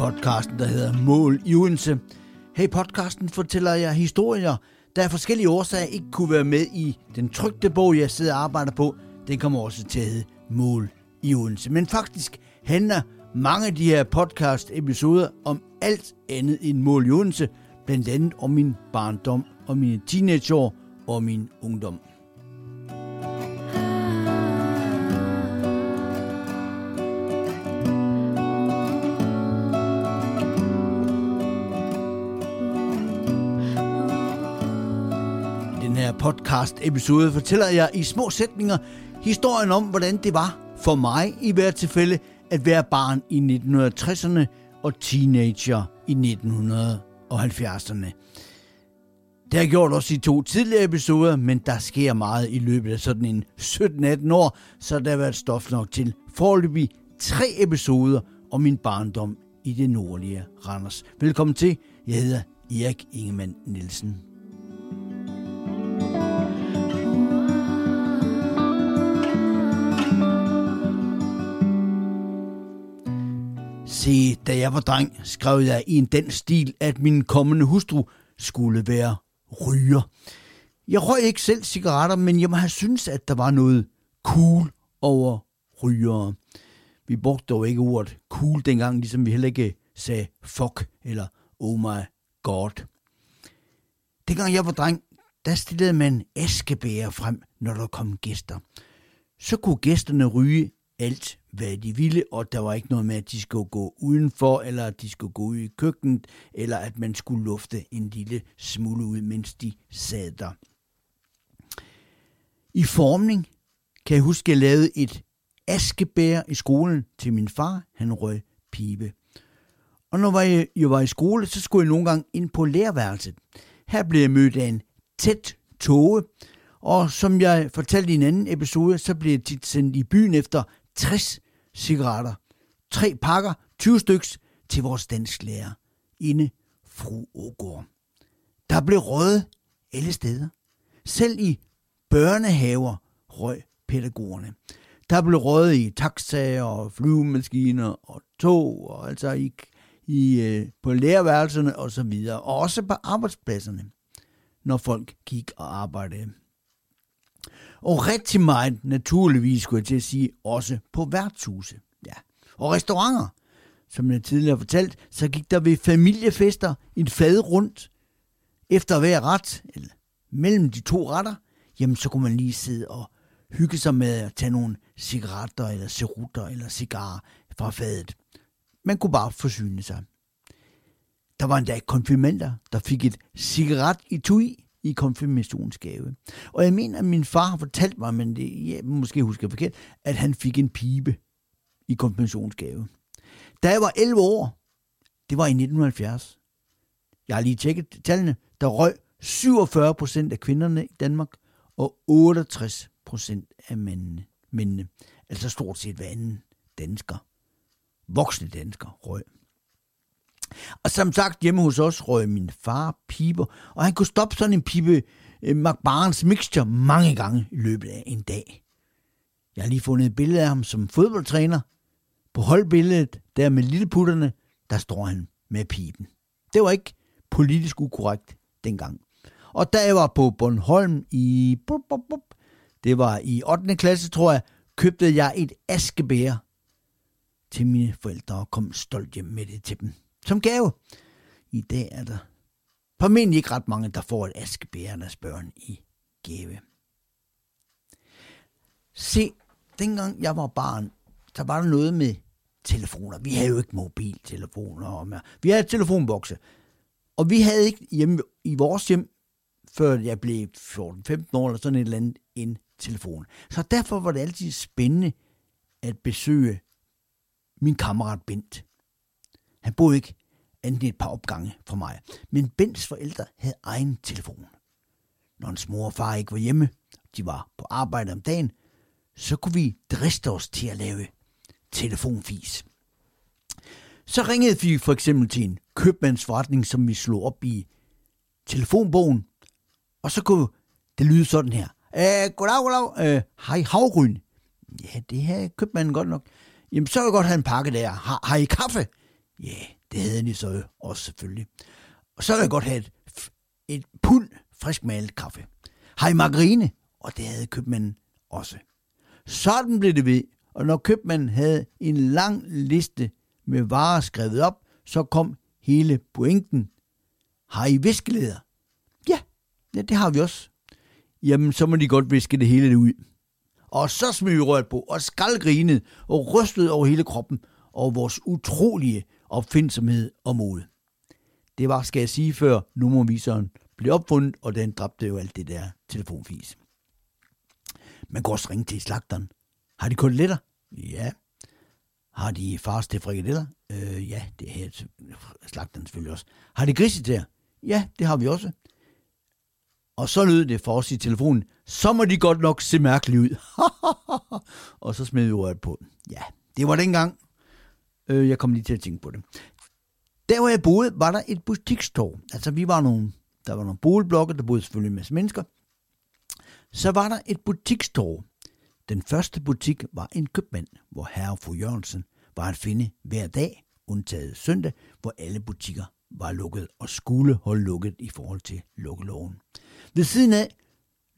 podcasten, der hedder Mål i Odense. Her i podcasten fortæller jeg historier, der af forskellige årsager ikke kunne være med i den trygte bog, jeg sidder og arbejder på. Den kommer også til at hedde Mål i Odense. Men faktisk handler mange af de her podcast-episoder om alt andet end Mål i Odense, blandt andet om min barndom og mine teenageår og min ungdom. Her podcast-episode fortæller jeg i små sætninger historien om, hvordan det var for mig i hvert tilfælde at være barn i 1960'erne og teenager i 1970'erne. Det har jeg gjort også i to tidligere episoder, men der sker meget i løbet af sådan en 17-18 år, så der har været stof nok til forløbig tre episoder om min barndom i det nordlige Randers. Velkommen til. Jeg hedder Erik Ingemann Nielsen. Se, da jeg var dreng, skrev jeg i en den stil, at min kommende hustru skulle være ryger. Jeg røg ikke selv cigaretter, men jeg må have syntes, at der var noget cool over rygere. Vi brugte dog ikke ordet cool dengang, ligesom vi heller ikke sagde fuck eller oh my god. Dengang jeg var dreng, der stillede man askebæger frem, når der kom gæster. Så kunne gæsterne ryge alt, hvad de ville, og der var ikke noget med, at de skulle gå udenfor, eller at de skulle gå ud i køkkenet, eller at man skulle lufte en lille smule ud, mens de sad der. I formning kan jeg huske, at jeg lavede et askebær i skolen til min far. Han røg pibe. Og når jeg, jeg var i skole, så skulle jeg nogle gange ind på lærværelset. Her blev jeg mødt af en tæt tåge, og som jeg fortalte i en anden episode, så blev jeg tit sendt i byen efter 60 cigaretter. Tre pakker, 20 styks, til vores dansklærer, inde fru Ågård. Der blev røget alle steder. Selv i børnehaver røg pædagogerne. Der blev røget i taxaer og flyvemaskiner og tog, og altså i, i, øh, på lærerværelserne og så videre. Og også på arbejdspladserne, når folk gik og arbejdede. Og rigtig meget, naturligvis skulle jeg til at sige, også på værtshuse. Ja. Og restauranter. Som jeg tidligere har fortalt, så gik der ved familiefester en fad rundt. Efter hver ret, eller mellem de to retter, jamen så kunne man lige sidde og hygge sig med at tage nogle cigaretter, eller cerutter, eller cigarer fra fadet. Man kunne bare forsyne sig. Der var endda konfirmander, der fik et cigaret i tui i konfirmationsgave. Og jeg mener, at min far har fortalt mig, men det, jeg måske husker jeg forkert, at han fik en pibe i konfirmationsgave. Da jeg var 11 år, det var i 1970, jeg har lige tjekket tallene, der røg 47 procent af kvinderne i Danmark, og 68 procent af mændene. mændene. Altså stort set hver anden dansker. Voksne dansker røg. Og som sagt, hjemme hos os røg min far piber, og han kunne stoppe sådan en pipe eh, øh, McBarnes mixture mange gange i løbet af en dag. Jeg har lige fundet et billede af ham som fodboldtræner. På holdbilledet, der med lilleputterne, der står han med pipen. Det var ikke politisk ukorrekt dengang. Og da jeg var på Bornholm i... Det var i 8. klasse, tror jeg, købte jeg et askebær til mine forældre og kom stolt hjem med det til dem som gave. I dag er der formentlig ikke ret mange, der får et askebær af børn i gave. Se, dengang jeg var barn, der var der noget med telefoner. Vi havde jo ikke mobiltelefoner. Vi havde telefonbokse. Og vi havde ikke hjemme i vores hjem, før jeg blev 14-15 år eller sådan et eller andet, en telefon. Så derfor var det altid spændende at besøge min kammerat Bent. Han boede ikke andet et par opgange fra mig. Men Bens forældre havde egen telefon. Når hans mor og far ikke var hjemme, de var på arbejde om dagen, så kunne vi driste os til at lave telefonfis. Så ringede vi for eksempel til en købmandsforretning, som vi slog op i telefonbogen, og så kunne det lyde sådan her. Øh, goddag, goddag. Øh, hej, havryn. Ja, det her købmanden godt nok. Jamen, så vil jeg godt have en pakke der. Har, har I kaffe? Ja, Det havde de så også selvfølgelig. Og så vil jeg godt have et, et pund friskmalet kaffe. Har I margarine? Og det havde købmanden også. Sådan blev det ved, og når købmanden havde en lang liste med varer skrevet op, så kom hele pointen. Har I viskeleder? Ja, ja, det har vi også. Jamen, så må de godt viske det hele ud. Og så smed vi rørt på, og skaldgrinede og rystede over hele kroppen og vores utrolige opfindsomhed og mod. Det var, skal jeg sige, før nummerviseren blev opfundet, og den dræbte jo alt det der telefonfis. Man går også ringe til slagteren. Har de koteletter? Ja. Har de fars til frikadeller? Øh, ja, det er slagteren selvfølgelig også. Har de grisetær? Ja, det har vi også. Og så lød det for os i telefonen, så må de godt nok se mærkeligt ud. og så smed vi ordet på. Ja, det var dengang. Øh, jeg kom lige til at tænke på det. Der hvor jeg boede, var der et butikstorv. Altså vi var nogle, der var nogle boligblokke, der boede selvfølgelig en masse mennesker. Så var der et butikstorv. Den første butik var en købmand, hvor herre og fru Jørgensen var at finde hver dag, undtaget søndag, hvor alle butikker var lukket og skulle holde lukket i forhold til lukkeloven. Ved siden af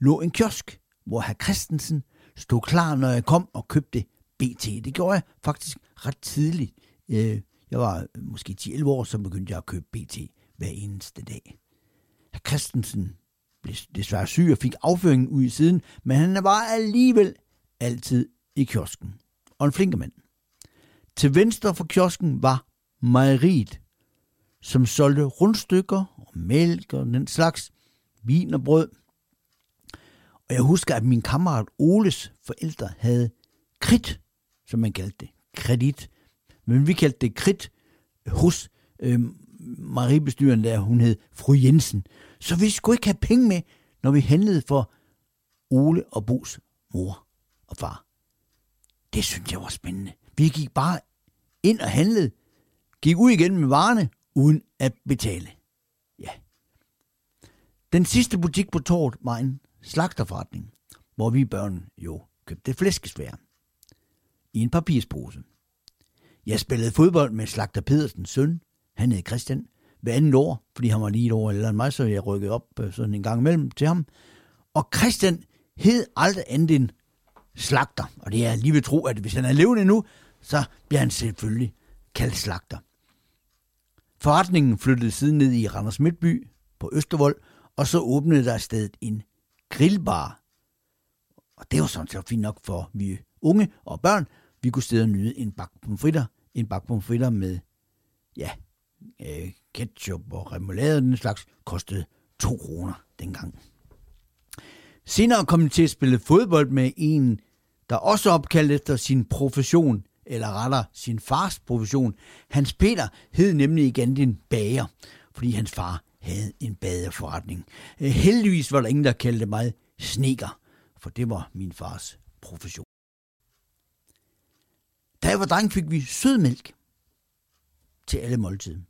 lå en kiosk, hvor herr Christensen stod klar, når jeg kom og købte BT. Det gjorde jeg faktisk ret tidligt. Øh, jeg var måske 10-11 år, så begyndte jeg at købe BT hver eneste dag. Herr Christensen blev desværre syg og fik afføringen ud i siden, men han var alligevel altid i kiosken. Og en flinke mand. Til venstre for kiosken var mejeriet, som solgte rundstykker og mælk og den slags vin og brød. Og jeg husker, at min kammerat Oles forældre havde krit, som man kaldte det, kredit. Men vi kaldte det krit hos øh, Mariebestyren, der hun hed fru Jensen. Så vi skulle ikke have penge med, når vi handlede for Ole og Bos mor og far. Det synes jeg var spændende. Vi gik bare ind og handlede, gik ud igen med varerne, uden at betale. Ja. Den sidste butik på torvet var en slagterforretning, hvor vi børn jo købte flæskesvær i en papirspose. Jeg spillede fodbold med Slagter Pedersens søn. Han hed Christian. Hver anden år, fordi han var lige et år eller end mig, så jeg rykkede op øh, sådan en gang imellem til ham. Og Christian hed aldrig andet end Slagter. Og det er lige ved tro, at hvis han er levende nu, så bliver han selvfølgelig kaldt Slagter. Forretningen flyttede siden ned i Randers Midtby på Østervold, og så åbnede der stedet en grillbar. Og det var sådan set fint nok for vi unge og børn. Vi kunne sidde og nyde en bakke pomfritter, en bakke pomfritter med, ja, øh, ketchup og remoulade den slags, kostede 2 kroner dengang. Senere kom jeg til at spille fodbold med en, der også opkaldte efter sin profession, eller rettere sin fars profession. Hans Peter hed nemlig igen din bager, fordi hans far havde en badeforretning. Øh, heldigvis var der ingen, der kaldte mig sneker, for det var min fars profession. Da jeg var dreng, fik vi sødmælk til alle måltider.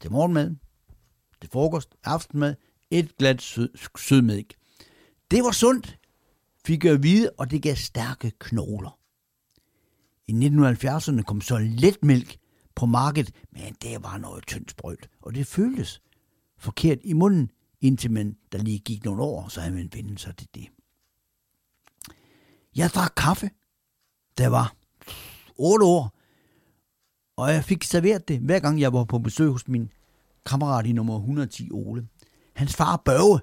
Til morgenmad, til frokost, aftenmad, et glat sød, sødmælk. Det var sundt, fik jeg at vide, og det gav stærke knogler. I 1970'erne kom så letmælk på markedet, men det var noget tyndt sprøjt, og det føltes forkert i munden, indtil man der lige gik nogle år, så havde man vendt sig til det. Jeg drak kaffe, der var 8 år, og jeg fik serveret det, hver gang jeg var på besøg hos min kammerat i nummer 110, Ole. Hans far Børge,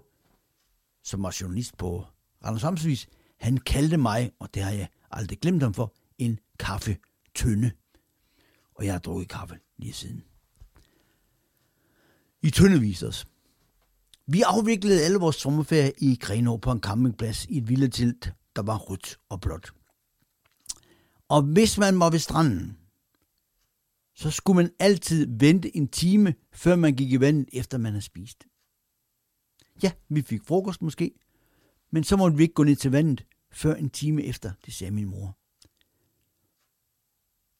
som var journalist på Randers Amtsvis, han kaldte mig, og det har jeg aldrig glemt ham for, en kaffetønde. Og jeg har drukket kaffe lige siden. I tyndevis os. Vi afviklede alle vores sommerferie i Grenå på en campingplads i et vildt telt, der var rødt og blåt. Og hvis man var ved stranden, så skulle man altid vente en time, før man gik i vandet, efter man havde spist. Ja, vi fik frokost måske, men så måtte vi ikke gå ned til vandet, før en time efter, det sagde min mor.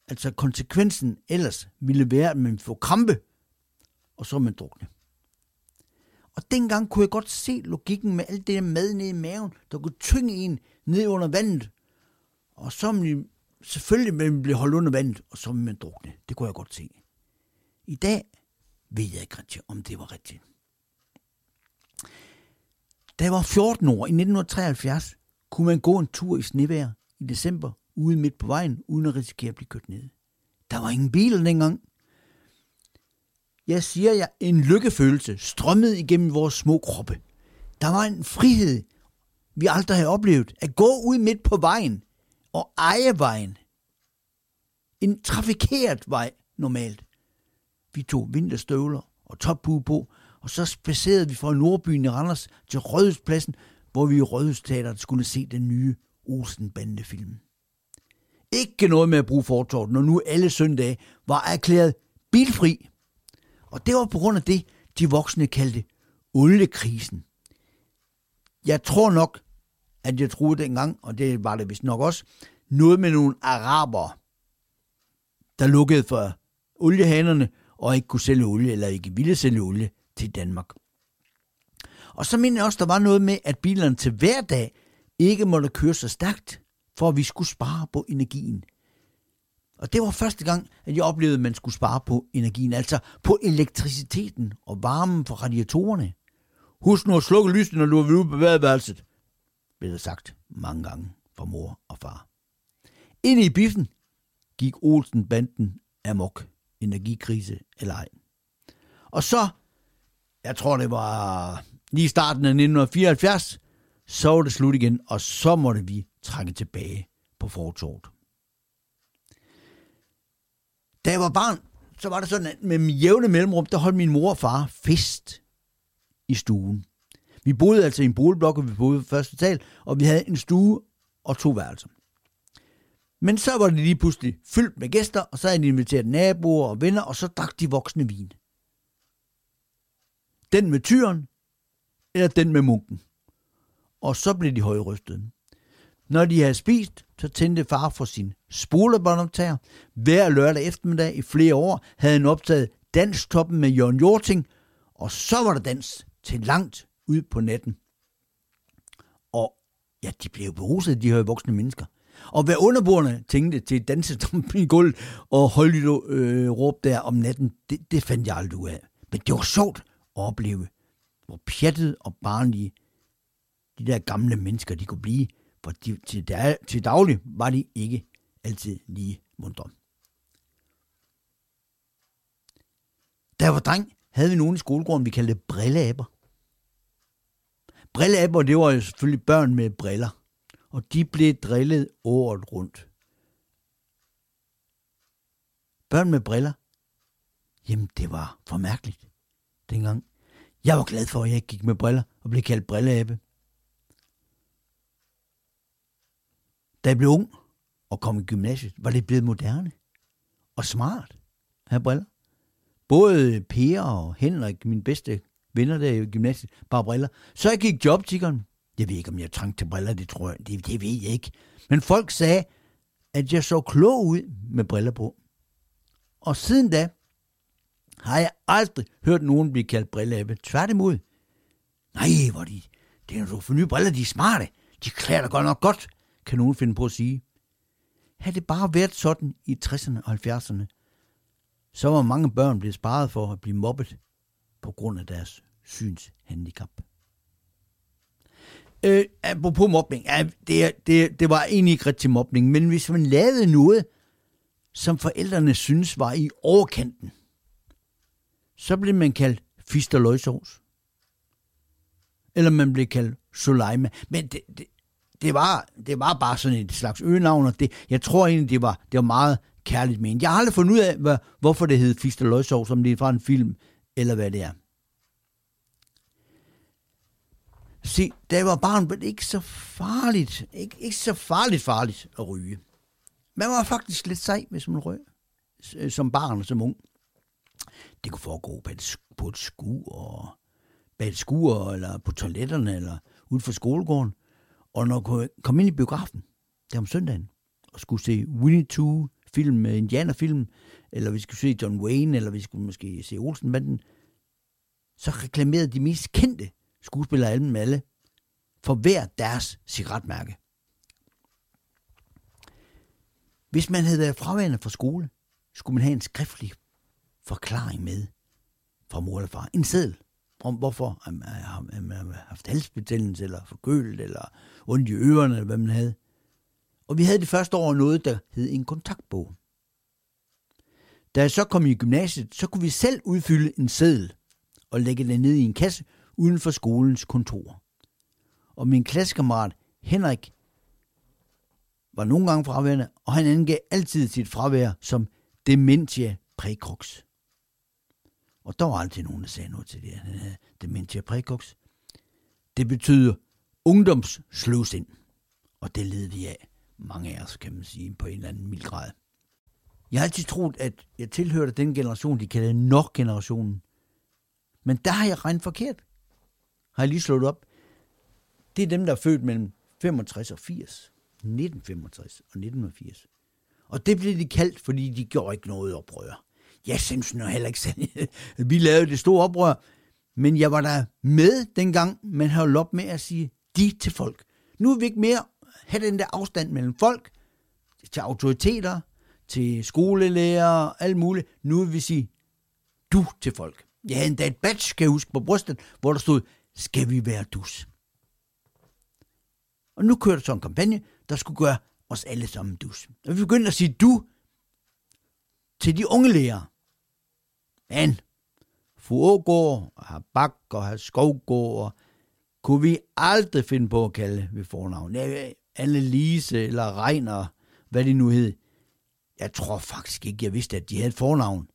Altså konsekvensen ellers ville være, at man får krampe, og så man drukne. Og dengang kunne jeg godt se logikken med alt det der mad nede i maven, der kunne tynge en ned under vandet. Og så selvfølgelig vil man blive holdt under vandet, og så man drukne. Det kunne jeg godt se. I dag ved jeg ikke rigtigt, om det var rigtigt. Da jeg var 14 år i 1973, kunne man gå en tur i snevejr i december ude midt på vejen, uden at risikere at blive kørt ned. Der var ingen bil dengang. Jeg siger jer, en lykkefølelse strømmede igennem vores små kroppe. Der var en frihed, vi aldrig havde oplevet. At gå ud midt på vejen og eje vejen. En trafikeret vej normalt. Vi tog vinterstøvler og toppue på, og så spacerede vi fra Nordbyen i Randers til Rødhuspladsen, hvor vi i Rødhusteateret skulle se den nye Olsen-bandefilm. Ikke noget med at bruge fortorten, når nu alle søndage var erklæret bilfri. Og det var på grund af det, de voksne kaldte oliekrisen. Jeg tror nok, at jeg troede dengang, og det var det vist nok også, noget med nogle araber, der lukkede for oliehanerne og ikke kunne sælge olie, eller ikke ville sælge olie til Danmark. Og så mener jeg også, der var noget med, at bilerne til hver dag ikke måtte køre så stærkt, for at vi skulle spare på energien. Og det var første gang, at jeg oplevede, at man skulle spare på energien, altså på elektriciteten og varmen fra radiatorerne. Husk nu at slukke lyset, når du er ude på badeværelset, blev det sagt mange gange fra mor og far. Ind i biffen gik Olsen-banden amok, energikrise eller ej. Og så, jeg tror det var lige starten af 1974, så var det slut igen, og så måtte vi trække tilbage på fortorvet. Da jeg var barn, så var det sådan, at med jævne mellemrum, der holdt min mor og far fest i stuen. Vi boede altså i en boligblok, og vi boede på første sal, og vi havde en stue og to værelser. Men så var det lige pludselig fyldt med gæster, og så havde de inviteret naboer og venner, og så drak de voksne vin. Den med tyren, eller den med munken. Og så blev de højrystede. Når de havde spist, så tændte far for sin spolebåndoptager. Hver lørdag eftermiddag i flere år havde han optaget danstoppen med Jørgen Jorting, og så var der dans til langt ud på natten. Og ja, de blev beruset, de her voksne mennesker. Og hvad underbordene tænkte til dansestrumpen i gulvet og holdt øh, råb der om natten, det, det fandt jeg aldrig ud af. Men det var sjovt at opleve, hvor pjattet og barnlige de der gamle mennesker, de kunne blive, for de, til, der, til daglig var de ikke altid lige mundre. Da jeg var dreng, havde vi nogen i skolegården, vi kaldte brilleaber. Brilleaber, det var jo selvfølgelig børn med briller, og de blev drillet året rundt. Børn med briller, jamen det var for mærkeligt dengang. Jeg var glad for, at jeg ikke gik med briller og blev kaldt brilleabe. Da jeg blev ung og kom i gymnasiet, var det blevet moderne og smart at have briller. Både Per og Henrik, min bedste venner der i gymnasiet, bare briller. Så jeg gik jobtikkeren. Jeg ved ikke, om jeg trængte til briller, det tror jeg. Det, det ved jeg ikke. Men folk sagde, at jeg så klog ud med briller på. Og siden da har jeg aldrig hørt nogen blive kaldt brilleabe. Tværtimod. Nej, hvor de, det er, når du får nye briller, de er smarte. De klæder dig godt nok godt, kan nogen finde på at sige. Havde det bare været sådan i 60'erne og 70'erne, så var mange børn blevet sparet for at blive mobbet på grund af deres synshandicap. Øh, apropos mobning, ja, det, det, det var egentlig ikke rigtig mobning, men hvis man lavede noget, som forældrene synes var i overkanten, så blev man kaldt fisk løgsovs. Eller man blev kaldt Soleima. Men det, det, det, var, det var bare sådan et slags øgenavn, og det, jeg tror egentlig, det var, det var meget kærligt ment. Jeg har aldrig fundet ud af, hvad, hvorfor det hed fisk løgsovs, om det er fra en film, eller hvad det er. Se, da jeg var barn, var det ikke så farligt, ikke, ikke så farligt farligt at ryge. Man var faktisk lidt sej, hvis man røg, som barn og som ung. Det kunne foregå på et, på et skur, og bag et skur, eller på toiletterne, eller uden for skolegården. Og når jeg kom ind i biografen, der om søndagen, og skulle se Winnie Two film med øh, indianerfilm, eller vi skulle se John Wayne, eller vi skulle måske se Olsenbanden, så reklamerede de mest kendte skuespillere alle med alle, for hver deres cigaretmærke. Hvis man havde været fraværende fra skole, skulle man have en skriftlig forklaring med fra mor eller far. En seddel om, hvorfor man har haft halsbetændelse, eller forkølet, eller ondt i ørerne, eller hvad man havde. Og vi havde det første år noget, der hed en kontaktbog. Da jeg så kom i gymnasiet, så kunne vi selv udfylde en seddel og lægge den ned i en kasse uden for skolens kontor. Og min klassekammerat Henrik var nogle gange fraværende, og han angav altid sit fravær som dementia præcrox. Og der var altid nogen, der sagde noget til det. Han havde dementia præcrox. Det betyder ungdomssløvsind. Og det led vi af. Mange af os, kan man sige, på en eller anden mild grad. Jeg har altid troet, at jeg tilhørte den generation, de kaldte nok-generationen. Men der har jeg regnet forkert. Har jeg lige slået op. Det er dem, der er født mellem 65 og 80. 1965 og 1980. Og det blev de kaldt, fordi de gjorde ikke noget oprør. Jeg synes nu heller ikke selv, vi lavede det store oprør, men jeg var der med dengang, man havde op med at sige de til folk. Nu er vi ikke mere have den der afstand mellem folk, til autoriteter, til skolelærer, alt muligt. Nu vil vi sige du til folk. Jeg havde endda et badge, kan jeg huske, på brystet, hvor der stod, skal vi være dus? Og nu kører så en kampagne, der skulle gøre os alle sammen dus. Og vi begyndte at sige du til de unge lærere. Men fru Ågaard og herr Bak og herr Skovgård kunne vi aldrig finde på at kalde ved fornavn. Anne-Lise eller Regner, hvad de nu hed. Jeg tror faktisk ikke, jeg vidste, at de havde et fornavn,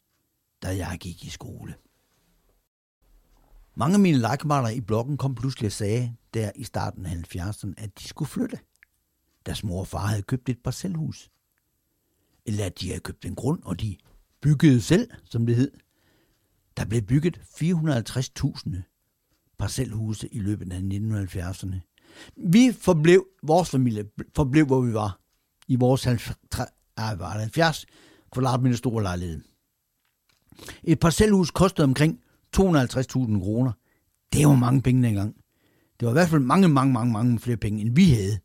da jeg gik i skole. Mange af mine legekammerater i blokken kom pludselig og sagde, der i starten af 70'erne, at de skulle flytte. Deres mor og far havde købt et parcelhus. Eller at de havde købt en grund, og de byggede selv, som det hed. Der blev bygget 450.000 parcelhuse i løbet af 1970'erne. Vi forblev, vores familie forblev, hvor vi var, i vores 70 kvadratmeter store lejlighed. Et parcelhus kostede omkring 250.000 kroner. Det var mange penge dengang. Det var i hvert fald mange, mange, mange, mange flere penge, end vi havde.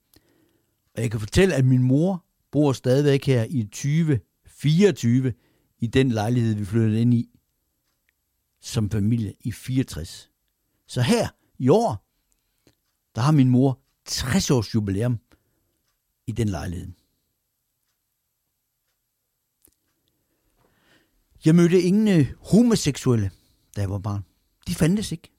Og jeg kan fortælle, at min mor bor stadigvæk her i 2024 i den lejlighed, vi flyttede ind i som familie i 64. Så her i år, der har min mor 60 års jubilæum i den lejlighed. Jeg mødte ingen øh, homoseksuelle, da jeg var barn. De fandtes ikke.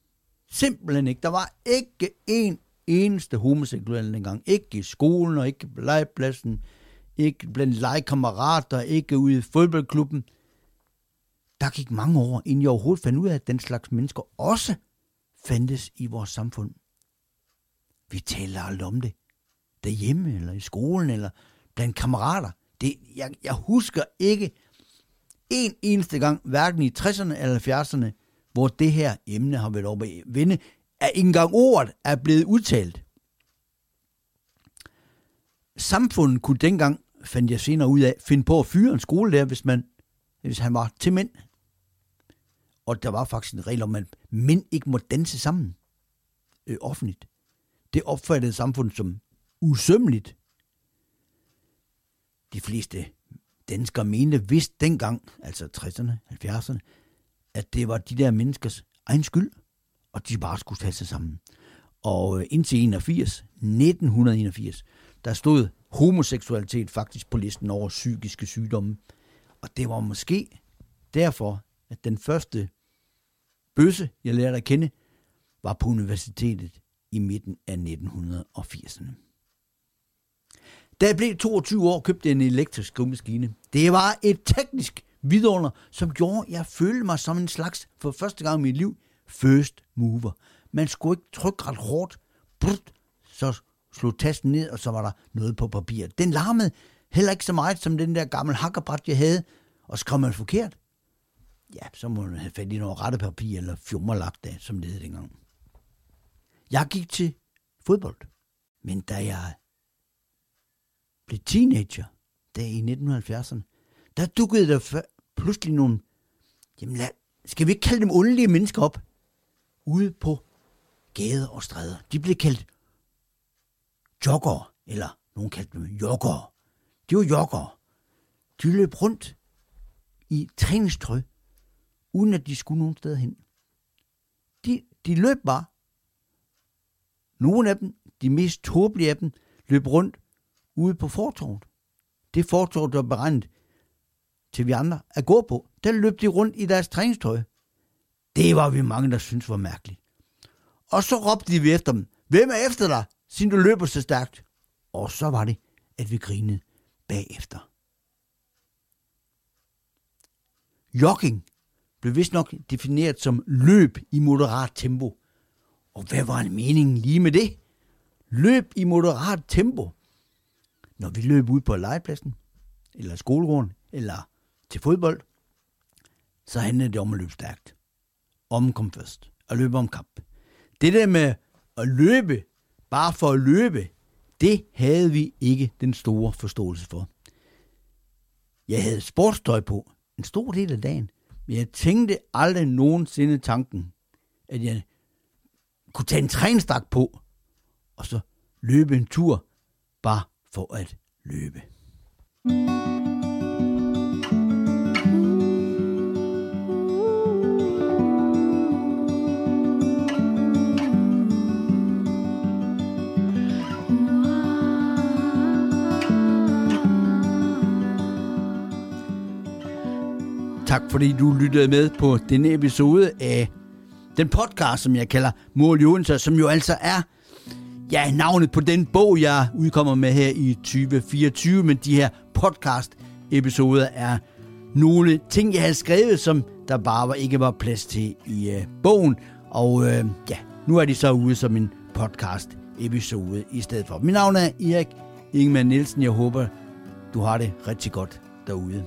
Simpelthen ikke. Der var ikke en eneste homoseksuel dengang. Ikke i skolen og ikke på legepladsen. Ikke blandt legekammerater. Ikke ude i fodboldklubben. Der gik mange år, inden jeg overhovedet fandt ud af, at den slags mennesker også fandtes i vores samfund. Vi taler aldrig om det. Derhjemme, eller i skolen, eller blandt kammerater. Det, jeg, jeg husker ikke en eneste gang, hverken i 60'erne eller 70'erne, hvor det her emne har været oppe at vinde, er ikke engang ordet er blevet udtalt. Samfundet kunne dengang, fandt jeg senere ud af, finde på at fyre en skolelærer, hvis, man, hvis han var til mænd. Og der var faktisk en regel om, at mænd ikke må danse sammen øh, offentligt. Det opfattede samfundet som usømmeligt. De fleste danskere mente vist dengang, altså 60'erne, 70'erne, at det var de der menneskers egen skyld, og de bare skulle tage sig sammen. Og øh, indtil 81, 1981, der stod homoseksualitet faktisk på listen over psykiske sygdomme. Og det var måske derfor, at den første bøsse, jeg lærte at kende, var på universitetet i midten af 1980'erne. Da jeg blev 22 år, købte jeg en elektrisk skrivemaskine. Det var et teknisk vidunder, som gjorde, at jeg følte mig som en slags, for første gang i mit liv, first mover. Man skulle ikke trykke ret hårdt, brut, så slog tasten ned, og så var der noget på papir. Den larmede heller ikke så meget som den der gamle hakkerbræt, jeg havde, og skrev man forkert, ja, så må man have fat i noget rette papir eller fjummerlagt af, som det hed dengang. Jeg gik til fodbold, men da jeg blev teenager, der i 1970'erne, der dukkede der pludselig nogle, jamen lad, skal vi ikke kalde dem underlige mennesker op, ude på gader og stræder. De blev kaldt jogger, eller nogen kaldte dem jogger. De var jogger. De løb rundt i træningstøj uden at de skulle nogen steder hen. De, de løb bare. Nogle af dem, de mest tåbelige af dem, løb rundt ude på fortorvet. Det fortorv, der var beregnet til vi andre at gå på, der løb de rundt i deres træningstøj. Det var vi mange, der syntes var mærkeligt. Og så råbte vi efter dem, hvem er efter dig, siden du løber så stærkt? Og så var det, at vi grinede bagefter. Jogging blev vist nok defineret som løb i moderat tempo. Og hvad var meningen lige med det? Løb i moderat tempo. Når vi løb ud på legepladsen, eller skolegården, eller til fodbold, så handlede det om at løbe stærkt. Om kom først. og løbe om kamp. Det der med at løbe, bare for at løbe, det havde vi ikke den store forståelse for. Jeg havde sportstøj på en stor del af dagen, men jeg tænkte aldrig nogensinde tanken, at jeg kunne tage en trænstak på, og så løbe en tur, bare for at løbe. Tak fordi du lyttede med på denne episode af den podcast, som jeg kalder Mål Jonser, som jo altså er ja, navnet på den bog, jeg udkommer med her i 2024, men de her podcast-episoder er nogle ting, jeg har skrevet, som der bare var, ikke var plads til i øh, bogen, og øh, ja, nu er de så ude som en podcast-episode i stedet for. Mit navn er Erik Ingemann Nielsen. Jeg håber, du har det rigtig godt derude.